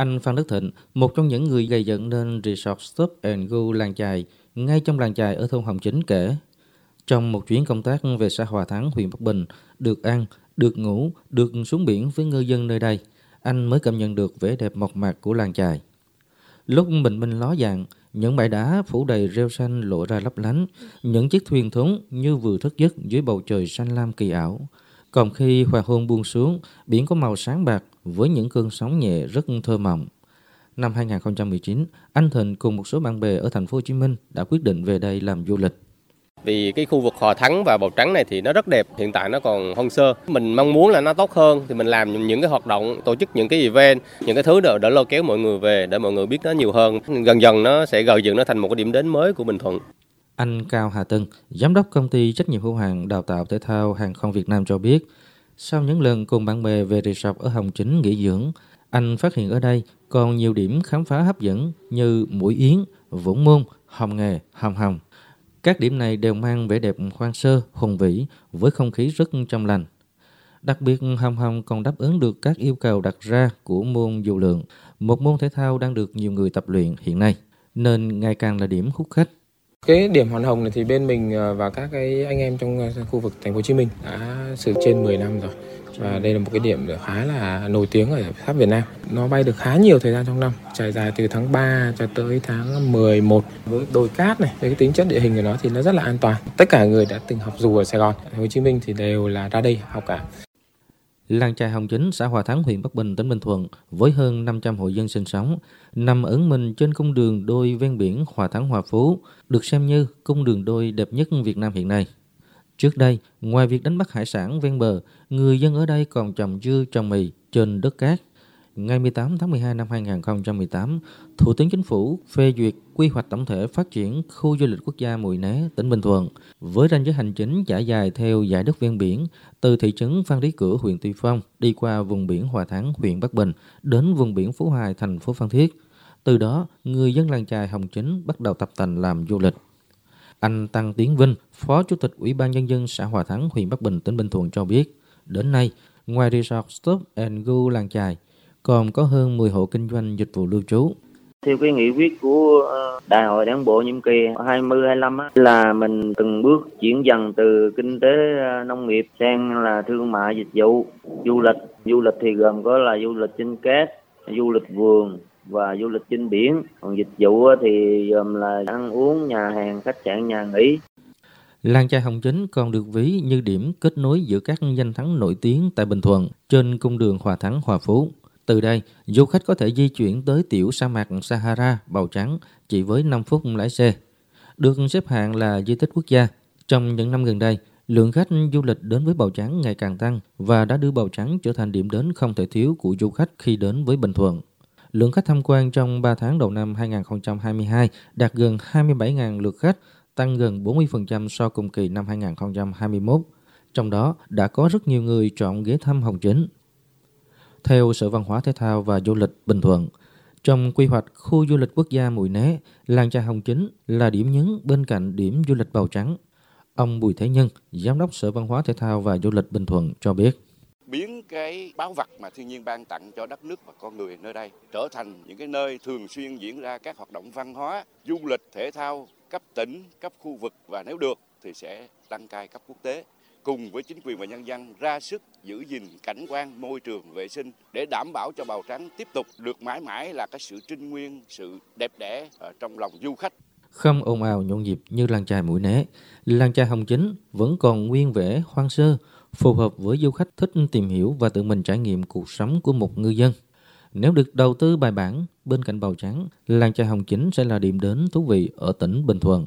Anh Phan Đức Thịnh, một trong những người gây dựng nên Resort Stop and Go làng chài, ngay trong làng chài ở thôn Hồng Chính kể. Trong một chuyến công tác về xã Hòa Thắng, huyện Bắc Bình, được ăn, được ngủ, được xuống biển với ngư dân nơi đây, anh mới cảm nhận được vẻ đẹp mộc mạc của làng chài. Lúc bình minh ló dạng, những bãi đá phủ đầy rêu xanh lộ ra lấp lánh, những chiếc thuyền thúng như vừa thức giấc dưới bầu trời xanh lam kỳ ảo. Còn khi hoàng hôn buông xuống, biển có màu sáng bạc với những cơn sóng nhẹ rất thơ mộng. Năm 2019, anh Thịnh cùng một số bạn bè ở thành phố Hồ Chí Minh đã quyết định về đây làm du lịch. Vì cái khu vực Hòa Thắng và Bầu Trắng này thì nó rất đẹp, hiện tại nó còn hoang sơ. Mình mong muốn là nó tốt hơn thì mình làm những cái hoạt động, tổ chức những cái event, những cái thứ đó để lôi kéo mọi người về để mọi người biết nó nhiều hơn. Dần dần nó sẽ gợi dựng nó thành một cái điểm đến mới của Bình Thuận. Anh Cao Hà Tân, giám đốc công ty trách nhiệm hữu hạn đào tạo thể thao hàng không Việt Nam cho biết, sau những lần cùng bạn bè về resort ở Hồng Chính nghỉ dưỡng, anh phát hiện ở đây còn nhiều điểm khám phá hấp dẫn như Mũi Yến, Vũng Môn, Hồng Nghề, Hồng Hồng. Các điểm này đều mang vẻ đẹp hoang sơ, hùng vĩ với không khí rất trong lành. Đặc biệt, Hồng Hồng còn đáp ứng được các yêu cầu đặt ra của môn dù lượng, một môn thể thao đang được nhiều người tập luyện hiện nay, nên ngày càng là điểm hút khách. Cái điểm hoàn hồng này thì bên mình ờ, và các cái anh em trong ờ, khu vực thành phố Hồ Chí Minh đã sử trên 10 năm rồi. Và đây là một cái điểm khá là nổi tiếng ở khắp Việt Nam. Nó bay được khá nhiều thời gian trong năm, trải dài từ tháng 3 cho tới tháng 11 với đồi cát này, với cái tính chất địa hình của nó thì nó rất là an toàn. Tất cả người đã từng học dù ở Sài Gòn, Hồ Chí Minh thì đều là ra đây học cả. Làng chài Hồng Chính, xã Hòa Thắng, huyện Bắc Bình, tỉnh Bình Thuận, với hơn 500 hộ dân sinh sống, nằm ẩn mình trên cung đường đôi ven biển Hòa Thắng Hòa Phú, được xem như cung đường đôi đẹp nhất Việt Nam hiện nay. Trước đây, ngoài việc đánh bắt hải sản ven bờ, người dân ở đây còn trồng dưa trồng mì trên đất cát. Ngày 18 tháng 12 năm 2018, Thủ tướng Chính phủ phê duyệt quy hoạch tổng thể phát triển khu du lịch quốc gia Mùi Né, tỉnh Bình Thuận, với ranh giới hành chính trải dài theo dải đất ven biển, từ thị trấn Phan Rí Cửa, huyện Tuy Phong, đi qua vùng biển Hòa Thắng, huyện Bắc Bình, đến vùng biển Phú Hoài, thành phố Phan Thiết. Từ đó, người dân làng chài Hồng Chính bắt đầu tập tành làm du lịch. Anh Tăng Tiến Vinh, Phó Chủ tịch Ủy ban Nhân dân xã Hòa Thắng, huyện Bắc Bình, tỉnh Bình Thuận cho biết, đến nay, ngoài resort Stop and Go làng chài, còn có hơn 10 hộ kinh doanh dịch vụ lưu trú. Theo cái nghị quyết của ờ, Đại hội Đảng bộ nhiệm kỳ 2025 là mình từng bước chuyển dần từ kinh tế ờ, nông nghiệp sang là thương mại dịch vụ, du lịch. Du lịch thì gồm có là du lịch trên cát, du lịch vườn, và du lịch trên biển còn dịch vụ thì gồm là ăn uống nhà hàng khách sạn nhà nghỉ Làng chài Hồng Chính còn được ví như điểm kết nối giữa các danh thắng nổi tiếng tại Bình Thuận trên cung đường Hòa Thắng Hòa Phú. Từ đây, du khách có thể di chuyển tới tiểu sa mạc Sahara màu Trắng chỉ với 5 phút lái xe. Được xếp hạng là di tích quốc gia. Trong những năm gần đây, lượng khách du lịch đến với Bầu Trắng ngày càng tăng và đã đưa Bầu Trắng trở thành điểm đến không thể thiếu của du khách khi đến với Bình Thuận. Lượng khách tham quan trong 3 tháng đầu năm 2022 đạt gần 27.000 lượt khách, tăng gần 40% so cùng kỳ năm 2021. Trong đó đã có rất nhiều người chọn ghé thăm Hồng Chính. Theo Sở Văn hóa Thể thao và Du lịch Bình Thuận, trong quy hoạch khu du lịch quốc gia Mùi Né, làng trà Hồng Chính là điểm nhấn bên cạnh điểm du lịch Bào Trắng. Ông Bùi Thế Nhân, Giám đốc Sở Văn hóa Thể thao và Du lịch Bình Thuận cho biết. Biến cái báo vật mà thiên nhiên ban tặng cho đất nước và con người nơi đây trở thành những cái nơi thường xuyên diễn ra các hoạt động văn hóa, du lịch, thể thao cấp tỉnh, cấp khu vực và nếu được thì sẽ đăng cai cấp quốc tế cùng với chính quyền và nhân dân ra sức giữ gìn cảnh quan môi trường vệ sinh để đảm bảo cho Bào Trắng tiếp tục được mãi mãi là cái sự trinh nguyên, sự đẹp đẽ ở trong lòng du khách. Không ồn ào nhộn nhịp như làng chài mũi né, làng chài Hồng Chính vẫn còn nguyên vẻ hoang sơ, phù hợp với du khách thích tìm hiểu và tự mình trải nghiệm cuộc sống của một ngư dân. Nếu được đầu tư bài bản, bên cạnh bào trắng, làng chài Hồng Chính sẽ là điểm đến thú vị ở tỉnh Bình Thuận.